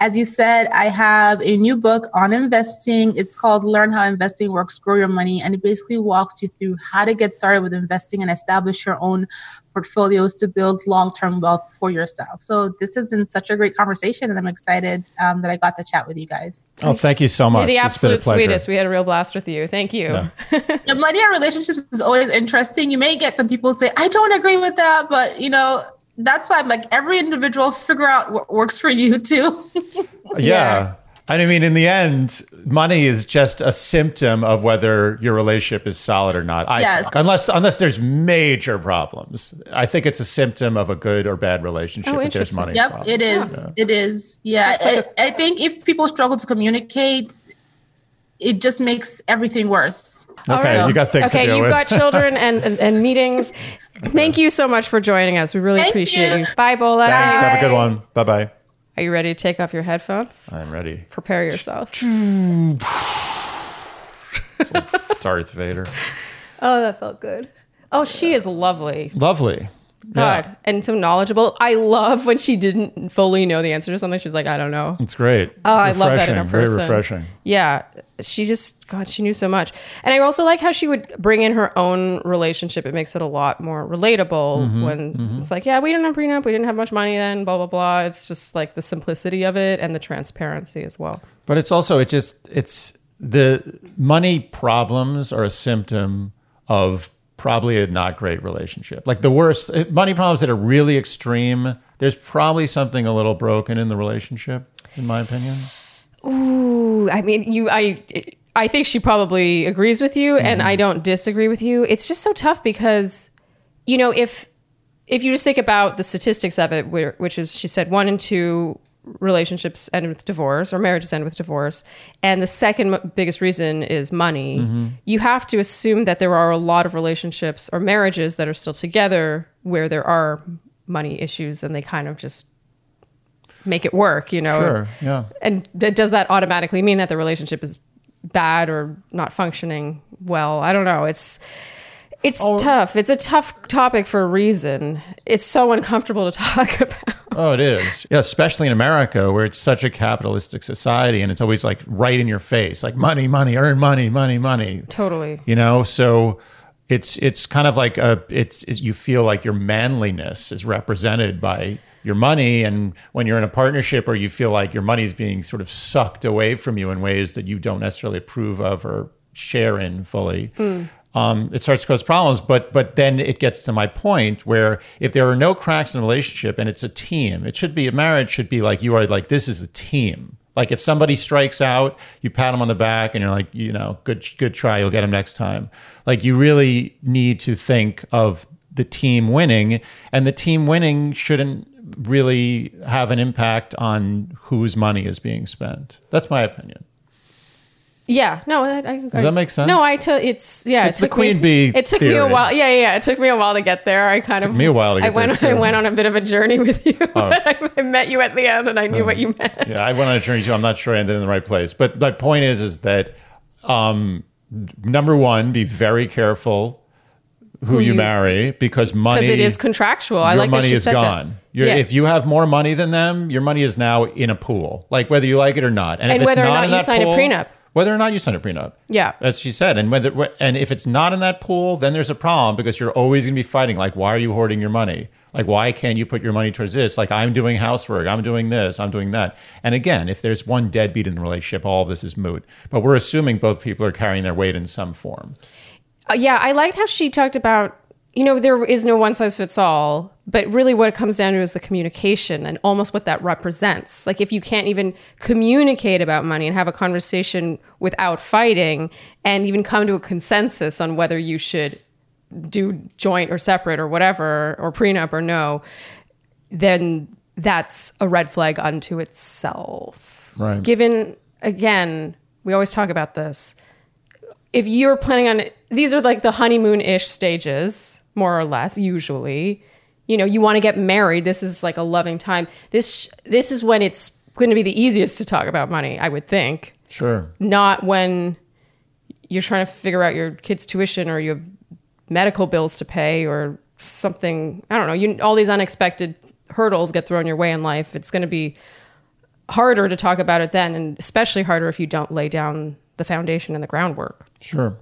As you said, I have a new book on investing. It's called Learn How Investing Works, Grow Your Money. And it basically walks you through how to get started with investing and establish your own portfolios to build long term wealth for yourself. So, this has been such a great conversation, and I'm excited um, that I got to chat with you guys. Oh, thank you so much. You're the It's been a absolute sweetest. We had a real blast with you. Thank you. Yeah, money and relationships is always interesting. You may get some people say, I don't agree with that, but you know, that's why I'm like every individual figure out what works for you too. Yeah. And I mean, in the end, money is just a symptom of whether your relationship is solid or not. I Yes. think. Unless unless there's major problems. I think it's a symptom of a good or bad relationship Oh, if there's interesting. money. yep, problems. it is. It is. Yeah. That's I, I think if people struggle to communicate, it just makes everything worse. Okay, So- you got things. Okay, to you've with. got children and, and, and meetings. Thank you so much for joining us. We really Thank appreciate you. you. Bye, Bola. Thanks. Have a good one. Bye bye. Are you ready to take off your headphones? I'm ready. Prepare yourself. It's Darth Vader. Oh, that felt good. Oh, she is lovely. Lovely. God, and so knowledgeable. I love when she didn't fully know the answer to something. She was like, I don't know. It's great. Oh, I love that in a Refreshing, Very refreshing. Yeah, she just God, she knew so much, and I also like how she would bring in her own relationship. It makes it a lot more relatable Mm-hmm, when it's like, yeah, we didn't have prenup, we didn't have much money then, blah blah blah. It's just like the simplicity of it and the transparency as well. But it's also it just it's the money problems are a symptom of probably a not great relationship. Like the worst eh, money problems that are really extreme, there's probably something a little broken in the relationship, in my opinion. Ooh, I mean, you, I, I think she probably agrees with you, and mm-hmm. I don't disagree with you. It's just so tough because, you know, if if you just think about the statistics of it, where- which is she said one in two relationships end with divorce or marriages end with divorce, and the second biggest reason is money. Mm-hmm. You have to assume that there are a lot of relationships or marriages that are still together where there are money issues, and they kind of just make it work. You know, Sure. Yeah. and d- does that automatically mean that the relationship is bad or not functioning well? I don't know. It's it's oh. tough. It's a tough topic for a reason. It's so uncomfortable to talk about. Oh, it is. Yeah, especially in America where it's such a capitalistic society and it's always like right in your face, like money, money, earn money, money, money. Totally. You know, so it's it's kind of like a it's, it's you feel like your manliness is represented by your money and when you're in a partnership or you feel like your money is being sort of sucked away from you in ways that you don't necessarily approve of or share in fully hmm. Um, it starts to cause problems but but then it gets to my point where if there are no cracks in a relationship and it's a team it should be a marriage should be like you are like this is a team like if somebody strikes out, you pat them on the back and you're like, you know, good good try, you'll get them next time. Like you really need to think of the team winning and the team winning shouldn't really have an impact on whose money is being spent. That's my opinion. Yeah. No. I, I, Does that make sense? No. I took it's yeah. It's it the took queen me, bee It took me a while. Yeah, yeah. It took me a while to get there. I kind of me a while to I went. there, I went on a bit of a journey with you. but I, I met you at the end, and I knew what you meant. Yeah, I went on a journey too. I'm not sure I ended in the right place. But my point is is that um, number one, be very careful who, you, you- marry because money Because it is contractual. I like that money she is said that. gone. Yeah. If you have more money than them, your money is now in a pool, like whether you like it or not. And if it's whether or not you sign a prenup. Whether or not you sign a prenup. Yeah. As she said. And whether and if it's not in that pool, then there's a problem because you're always gonna be fighting. Like, why are you hoarding your money? Like, why can't you put your money towards this? Like, I'm doing housework, I'm doing this, I'm doing that. And again, if there's one deadbeat in the relationship, all of this is moot. But we're assuming both people are carrying their weight in some form. Uh, yeah, I liked how she talked about, you know, there is no one size fits all, but really what it comes down to is the communication and almost what that represents. Like if you can't even communicate about money and have a conversation without fighting and even come to a consensus on whether you should do joint or separate or whatever or prenup or no, then that's a red flag unto itself. Right. Given again, we always talk about this if you're planning on these are like the honeymoon ish stages, more or less, usually. You know, you want to get married. This is like a loving time. This this is when it's going to be the easiest to talk about money, I would think. Sure. Not when you're trying to figure out your kid's tuition or you have medical bills to pay or something. I don't know. You all these unexpected hurdles get thrown your way in life. It's going to be harder to talk about it then, and especially harder if you don't lay down the foundation and the groundwork. Sure.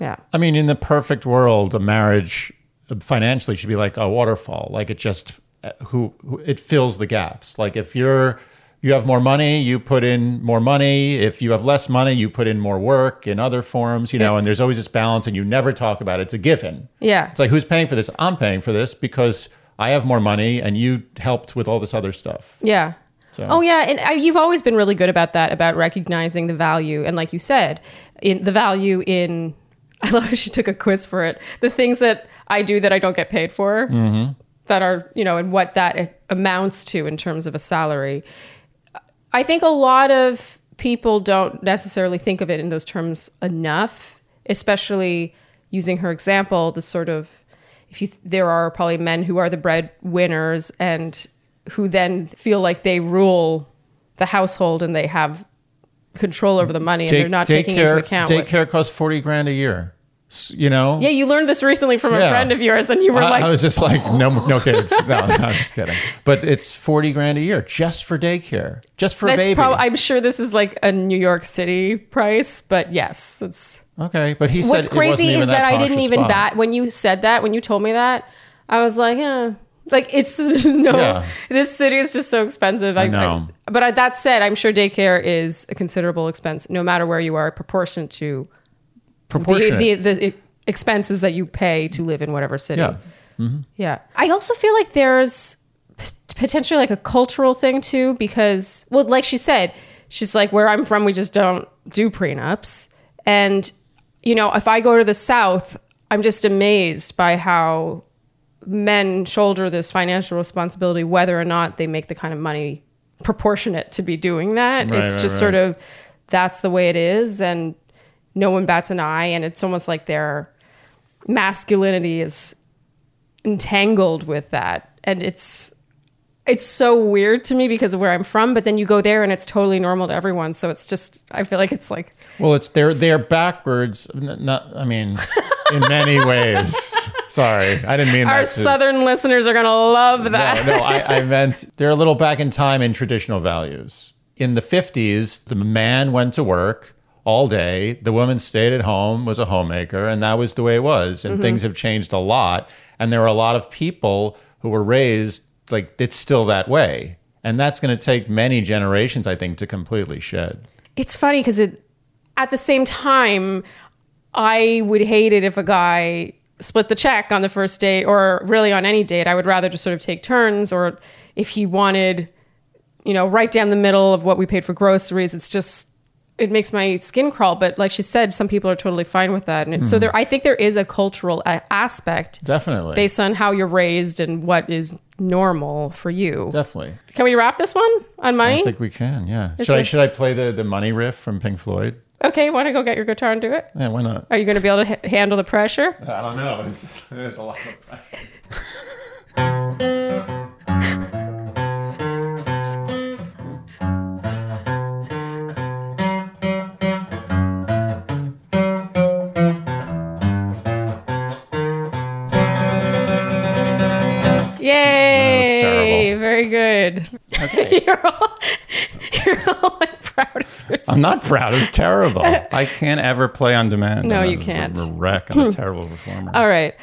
Yeah. I mean, in the perfect world, a marriage financially should be like a waterfall. Like it just uh, who, who it fills the gaps. Like if you're you have more money, you put in more money. If you have less money, you put in more work in other forms, you know, Yeah. and there's always this balance and you never talk about it. It's a given. Yeah. It's like who's paying for this? I'm paying for this because I have more money and you helped with all this other stuff. Yeah. So- Oh yeah, and I, you've always been really good about that, about recognizing the value, and like you said, in the value in. I love how she took a quiz for it. The things that I do that I don't get paid for, mm-hmm. that are you know, and what that amounts to in terms of a salary. I think a lot of people don't necessarily think of it in those terms enough, especially using her example, the sort of if you there are probably men who are the breadwinners and who then feel like they rule the household and they have control over the money and they're not taking into account what, Daycare costs forty grand a year. You know? Yeah, you learned this recently from a Yeah. friend of yours, and you were I, like, I was just like, no, no kids. No, no, I'm just kidding. But it's forty grand a year just for daycare, just for a "That's baby. probably." I'm sure this is like a New York City price, but yes, it's. okay, but he said What's it wasn't crazy is that, I didn't even spot. bat when you said that. When you told me that, I was like, yeah. Like it's no, Yeah. this city is just so expensive. I, know. I- but I, that said, I'm sure daycare is a considerable expense, no matter where you are, proportionate to Proportionate. the, the expenses that you pay to live in whatever city. yeah. Mm-hmm. Yeah. I also feel like there's p- potentially like a cultural thing too, because, well, like she said, she's like, where I'm from, we just don't do prenups. And, you know, if I go to the South, I'm just amazed by how men shoulder this financial responsibility, whether or not they make the kind of money proportionate to be doing that. Right, it's right, just right. sort of that's the way it is. And no one bats an eye. And it's almost like their masculinity is entangled with that and it's it's so weird to me because of where I'm from but then you go there and it's totally normal to everyone so it's just I feel like it's like Well, it's they're they're backwards. Not, I mean, in many ways. Sorry, I didn't mean our that. southern listeners are going to love that No, no, I, I meant they're a little back in time in traditional values. In the 50s, the man went to work all day, the woman stayed at home, was a homemaker, and that was the way it was. And mm-hmm. things have changed a lot. And there are a lot of people who were raised like it's still that way. And that's going to take many generations, I think, to completely shed. it's funny because it at the same time i would hate it if a guy split the check on the first date or really on any date i would rather just sort of take turns or if he wanted you know right down the middle of what we paid for groceries it's just it makes my skin crawl but like she said some people are totally fine with that and it, so hmm. there i think there is a cultural uh, aspect Definitely. based on how you're raised and what is normal for you Definitely. can we wrap this one on money I think we can, yeah. It's Should I, should I play the, the money riff from Pink Floyd? okay want to go get your guitar and do it Yeah, why not? Are you going to be able to h- handle the pressure? I don't know. There's a lot of pressure. good. you're all, you're all like proud of yourself. I'm not proud. It's terrible. I can't ever play on demand. No, you can't. A wreck. I'm a terrible performer. All right.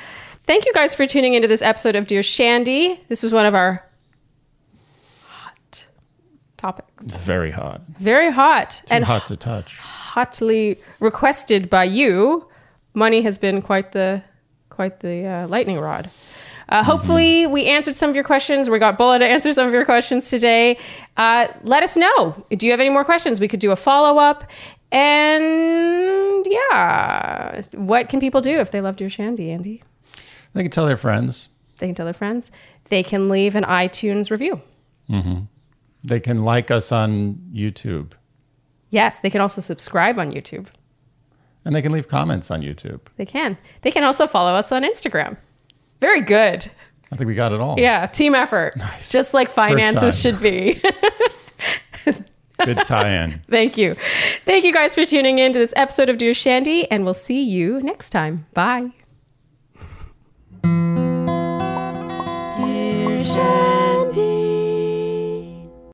Thank you guys for tuning into this episode of Dear Shandy. This was one of our hot topics. It's very hot. Very hot Too and hot to touch. hotly requested by you. Money has been quite the quite the uh, lightning rod. Uh, hopefully, we answered some of your questions. We got Bola to answer some of your questions today. Uh, let us know. Do you have any more questions? We could do a follow up. And yeah, what can people do if they love Dear Shandy, Andy? They can tell their friends. They can tell their friends. They can leave an iTunes review. They can like us on YouTube. Yes, they can also subscribe on YouTube. And they can leave comments on YouTube. They can. They can also follow us on Instagram. Very good. I think we got it all. Yeah, team effort. Nice. Just like finances should be. Good tie-in. Thank you. Thank you guys for tuning in to this episode of Dear Shandy, and we'll see you next time. Bye. Dear Shandy.